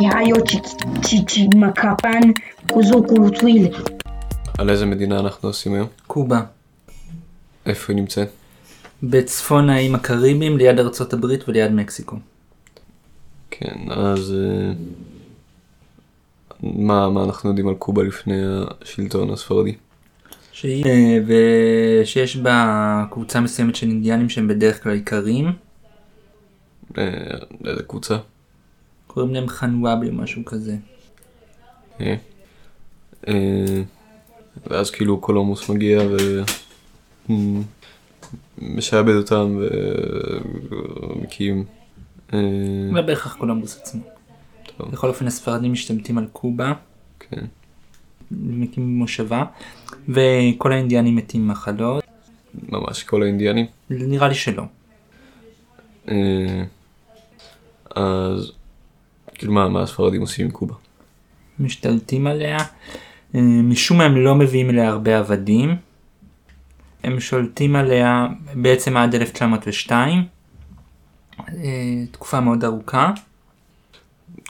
Yayo Chichimacapan Kuzukulutuil. על איזה מדינה אנחנו עושים היום? קובה. איפה היא נמצאת? בצפון האיים הקריביים ליד ארצות הברית וליד מקסיקו. כן, אז... אה, מה, מה אנחנו יודעים על קובה לפני השלטון הספרדי? שהיא, אה, ושיש בה קבוצה מסוימת של אינדיאנים שהם בדרך כלל עיקריים. אה, איזה קבוצה? קוראים להם חנוואבי משהו כזה. אה, אה, ואז כאילו קולומבוס מגיע ו... משעבד אותם ומקים... אה, לא בהכרח קולומבוס עצמו. בכל אופן הספרדים משתלטים על קובה, כן. מקימים מושבה, וכל האינדיאנים מתים ממחלות. ממש כל האינדיאנים. נראה לי שלא. אז כאילו מה, מה הספרדים עושים עם קובה? משתלטים עליה. אה, משום מה הם לא מביאים אליה הרבה עבדים. הם שולטים עליה בעצם עד 1902. אה, תקופה מאוד ארוכה.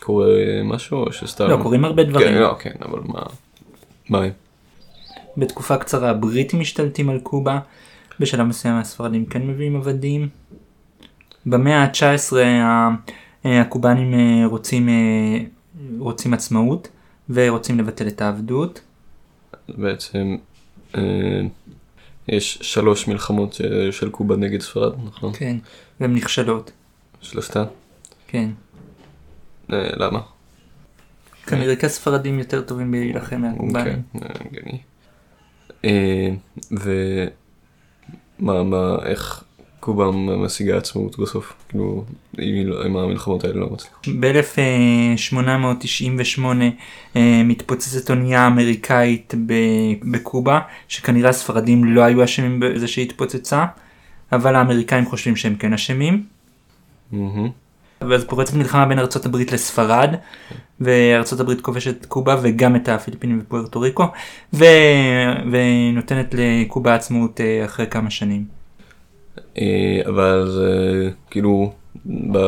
קורה משהו או שסתם? לא, קורים הרבה דברים. כן, לא, כן, אבל מה... מה הם? בתקופה קצרה הבריטים משתלטים על קובה. בשלב מסוים הספרדים כן מביאים עבדים. במאה ה-19 ה- אה, הקובנים אה, רוצים, אה, רוצים עצמאות ורוצים לבטל את העבדות. בעצם אה, יש שלוש מלחמות של קובה נגד ספרד, נכון? כן. והן נכשלות. שלושתן? כן. אה, למה? כנראה כי הספרדים יותר טובים בלהילחם מהקובנים. כן, אה, הגיוני. אה, ומה, מה, איך קובה משיגה עצמאות בסוף? כאילו, אם המלחמות האלה לא מצליחות. ב-1898 אה, מתפוצצת אונייה אמריקאית בקובה, שכנראה הספרדים לא היו אשמים בזה שהיא התפוצצה, אבל האמריקאים חושבים שהם כן אשמים. ואז פורצת מלחמה בין ארצות הברית לספרד, וארצות הברית כובשת את קובה וגם את הפיליפינים ופוארטו ריקו, ו... ונותנת לקובה עצמאות אה, אחרי כמה שנים. אה, אבל זה כאילו ב...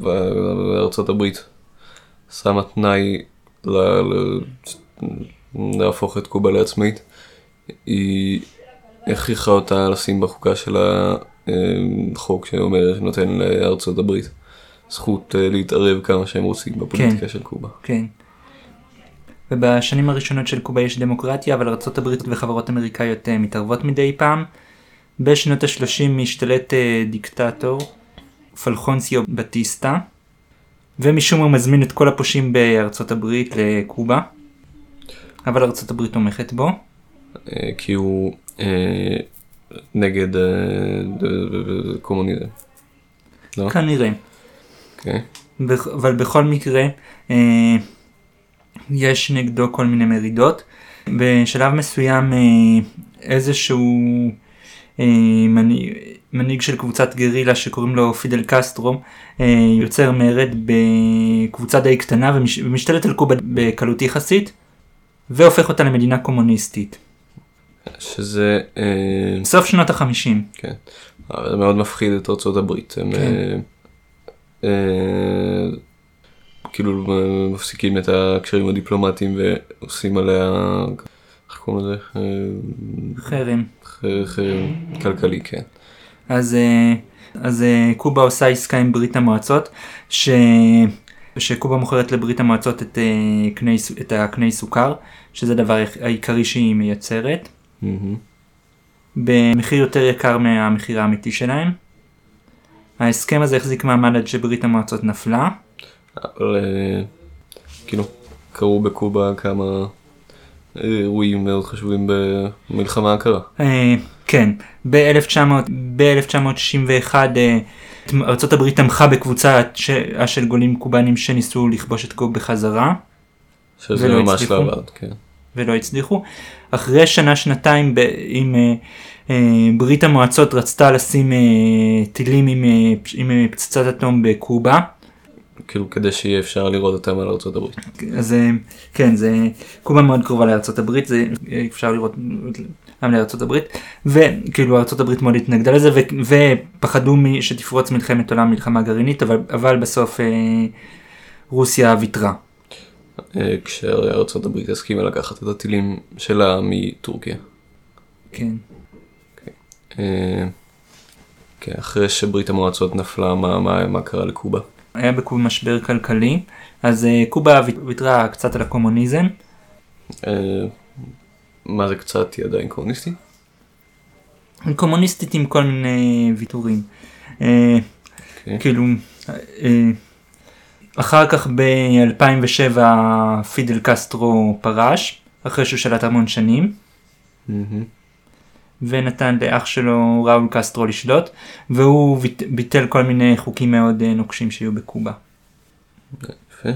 בארצות הברית שמה תנאי ל... להפוך את קובה לעצמאית. היא הכריחה אותה לשים בחוקה שלה אה, חוק שאומר שנותן לארצות הברית זכות אה, להתערב כמה שהם רוצים בפוליטיקה כן. של קובה. כן. ובשנים הראשונות של קובה יש דמוקרטיה, אבל ארצות הברית וחברות אמריקאיות אה, מתערבות מדי פעם. בשנות ה-30 משתלט אה, דיקטטור, פלחונסיו בטיסטה, ומשום מה מזמין את כל הפושעים בארצות הברית לקובה, אבל ארצות הברית תומכת בו. אה, כי הוא אה, נגד קומוניזם. לא? כנראה. אוקיי. בכ- אבל בכל מקרה יש נגדו כל מיני מרידות. בשלב מסוים איזשהו מנהיג, מנהיג של קבוצת גרילה שקוראים לו פידל קסטרו אה, יוצר מרד בקבוצה די קטנה ומש, ומשתלט על קובה בקלות יחסית והופך אותה למדינה קומוניסטית. שזה אה, סוף שנות החמישים. כן, זה מאוד מפחיד את ארצות הברית. הם כן. אה, אה, כאילו אה, מפסיקים את הקשרים הדיפלומטיים ועושים עליה, איך קוראים לזה? חרם. חרם כלכלי, כן. אז, אה, אז אה, קובה עושה עסקה עם ברית המועצות, ש... שקובה מוכרת לברית המועצות את, אה, קני, את הקני סוכר, שזה הדבר העיקרי שהיא מייצרת, מהמם. במחיר יותר יקר מהמחיר האמיתי שלהם. ההסכם הזה החזיק מעמד עד שברית המועצות נפלה. אבל כאילו, קרו בקובה כמה אירועים מאוד חשובים במלחמה הקרה. אה, כן, ב-1900 ב-1961 אה, ארה"ב תמכה בקבוצה ש- של גולים קובנים שניסו לכבוש את קובה בחזרה. שזה ממש הצליחו. לא עבד, כן. ולא הצליחו. אחרי שנה שנתיים ב- עם אה, אה, ברית המועצות רצתה לשים אה, טילים עם, אה, עם אה, פצצת אטום בקובה. כאילו כדי שיהיה אפשר לראות אותם על ארצות הברית. אז אה, כן, זה קובה מאוד קרובה לארצות הברית, זה אה, אפשר לראות, גם לארצות הברית, וכאילו ארצות הברית מאוד התנגדה לזה, ו- ופחדו שתפרוץ מלחמת עולם, מלחמה גרעינית, אבל, אבל בסוף אה, רוסיה ויתרה. אה, כשארצות הברית הסכימה לקחת את הטילים שלה מטורקיה. כן. אה, כן, אחרי שברית המועצות נפלה, מה, מה, מה קרה לקובה? היה בקובה משבר כלכלי, אז אה, קובה ויתרה קצת על הקומוניזם, אה, מה זה קצת, היא עדיין קומוניסטית? היא קומוניסטית עם כל מיני ויתורים. אה, אוקיי. כאילו, אחר כך ב-2007 פידל קסטרו פרש, אחרי שהוא שלט המון שנים. ונתן לאח שלו ראול קסטרו לשלוט, והוא ביט- ביטל כל מיני חוקים מאוד אה, נוקשים שהיו בקובה. יפה.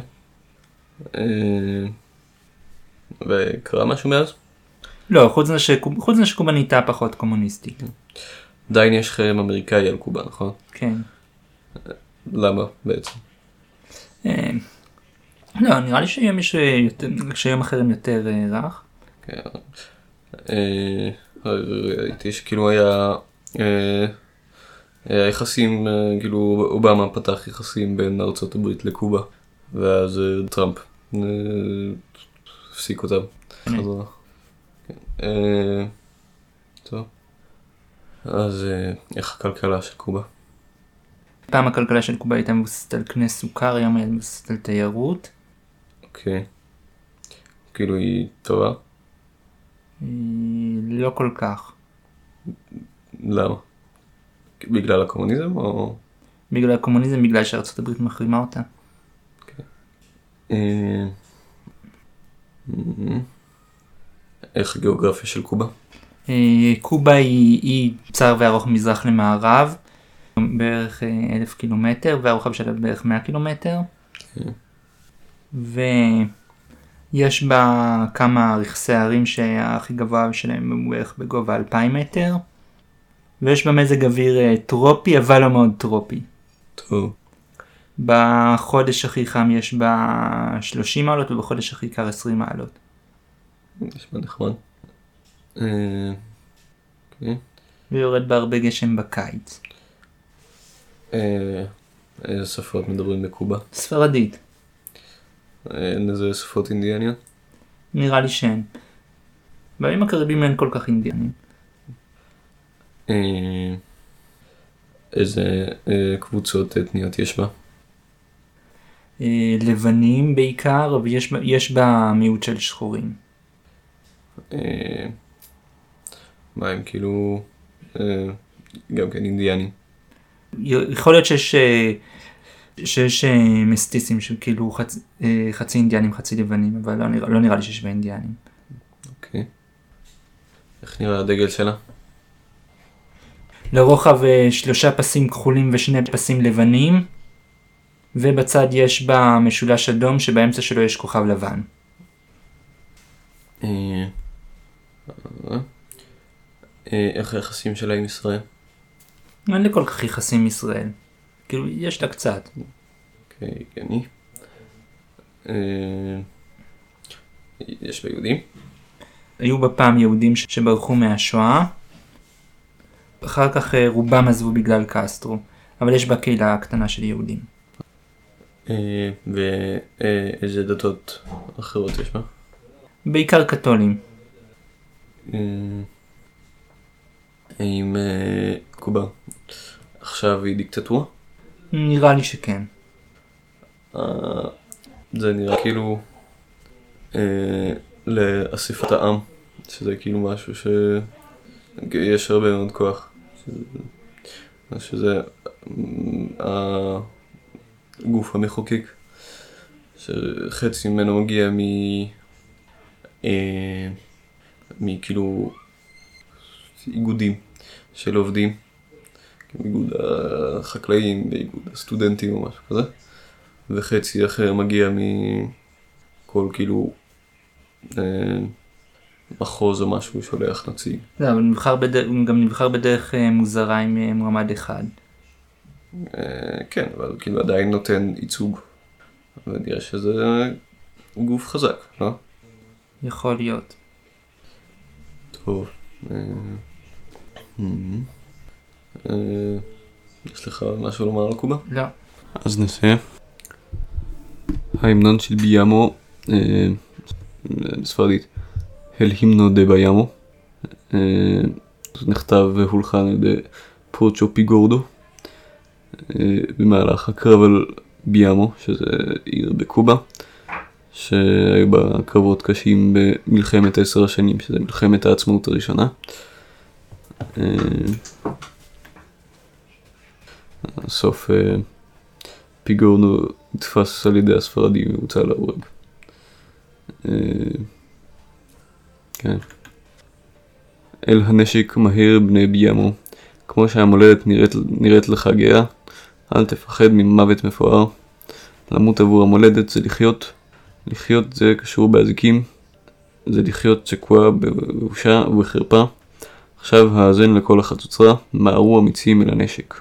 אה, וקרה משהו מאז? לא, חוץ מזה שקוב- שקובה נהייתה פחות קומוניסטית. עדיין יש חרם אמריקאי על קובה, נכון? כן. למה בעצם? אה, לא, נראה לי שהיום יש יותר, שהיום החרם יותר רך. כן. אה, ראיתי שכאילו היה אה, היה יחסים, אה, כאילו אובמה פתח יחסים בין ארצות הברית לקובה, ואז אה, טראמפ אה, הפסיק אותם. כן. אה, טוב. אז אה, איך הכלכלה של קובה? פעם הכלכלה של קובה הייתה מבוססת על קנה סוכר, היום היא מבוססת על תיירות. אוקיי. כאילו היא טובה? לא כל כך. למה? בגלל הקומוניזם או... בגלל הקומוניזם, בגלל שארצות הברית מחרימה אותה. אה, איך הגיאוגרפיה של קובה? אה, קובה היא אי צר וארוך מזרח למערב, בערך אה, אלף קילומטר, והרוחב שלה בערך 100 קילומטר. ויש בה כמה רכסי הרים שהכי גבוה שלהם הוא בערך בגובה 2,000 מטר. ויש בה מזג אוויר אה, טרופי, אבל לא מאוד טרופי. טוב. בחודש הכי חם יש בה 30 מעלות ובחודש הכי קר 20 מעלות. נשמע נחמד. אה, אוקיי. ויורד בה הרבה גשם בקיץ. אה, איזה שפות מדברים בקובה? ספרדית, אין איזה שפות אינדיאניות? נראה לי שאין. בימים הקריבים אין כל כך אינדיאנים. אה, איזה אה, קבוצות אתניות יש בה? אה, לבנים בעיקר, ויש בה- מיעוט של שחורים. מה הם כאילו... גם כן אינדיאנים. יכול להיות שיש, שיש אה, מסטיסים שכאילו חצ, אה, חצי אינדיאנים חצי לבנים, אבל לא נראה, לא נראה לי שיש בה אינדיאנים. אוקיי. איך נראה הדגל שלה? לרוחב אה, שלושה פסים כחולים ושני פסים לבנים, ובצד יש בה משולש אדום שבאמצע שלו יש כוכב לבן. איך היחסים שלה עם ישראל? אין לי כל כך יחסים עם ישראל. כאילו, יש לה קצת. אוקיי, הגיוני. אה, יש בה יהודים? היו בה פעם יהודים שברחו מהשואה, אחר כך אה, רובם עזבו בגלל קסטרו, אבל יש בה קהילה קטנה של יהודים. אה, ואיזה דתות אחרות יש בה? בעיקר קתולים. האם קובה עכשיו היא דיקטטורה? נראה לי שכן. אה, זה נראה כאילו אה, לאספת העם, שזה כאילו משהו שיש הרבה מאוד כוח. שזה- אה, הגוף המחוקק, שחצי ממנו מגיע מ... מכאילו איגודים של עובדים, איגוד החקלאים ואיגוד הסטודנטים או משהו כזה. וחצי אחר מגיע מכל כאילו אה, מחוז או משהו שולח נציג. לא, אבל נבחר בדרך, הוא גם נבחר בדרך אה, מוזרה עם אה, מועמד אחד. אה, כן, אבל כאילו עדיין נותן ייצוג. ונראה שזה גוף חזק, לא? יכול להיות. טוב. אה, אה, יש לך משהו לומר על קובה? לא. אז נסיים. ההמנון של ביאמו, אה, בספרדית, אל הימנו דה ביאמו, אה, נכתב והולחן על ידי פורצ'ו פיגורדו, אה, במהלך הקרב על ביאמו, שזה עיר בקובה, שהיו בה קרבות קשים במלחמת עשר השנים, שזה מלחמת העצמאות הראשונה. בסוף אה, פיגורנו נתפס על ידי הספרדים והוצא להורג. אה, כן. אל הנשק מהר בני ביאמו, כמו שהמולדת נראית, נראית לך גאה, אל תפחד ממוות מפואר. למות עבור המולדת זה לחיות, לחיות זה קשור באזיקים, זה לחיות שקוע בבושה ובחרפה. עכשיו האזן לכל החצוצרה, מהרו אמיצים אל הנשק.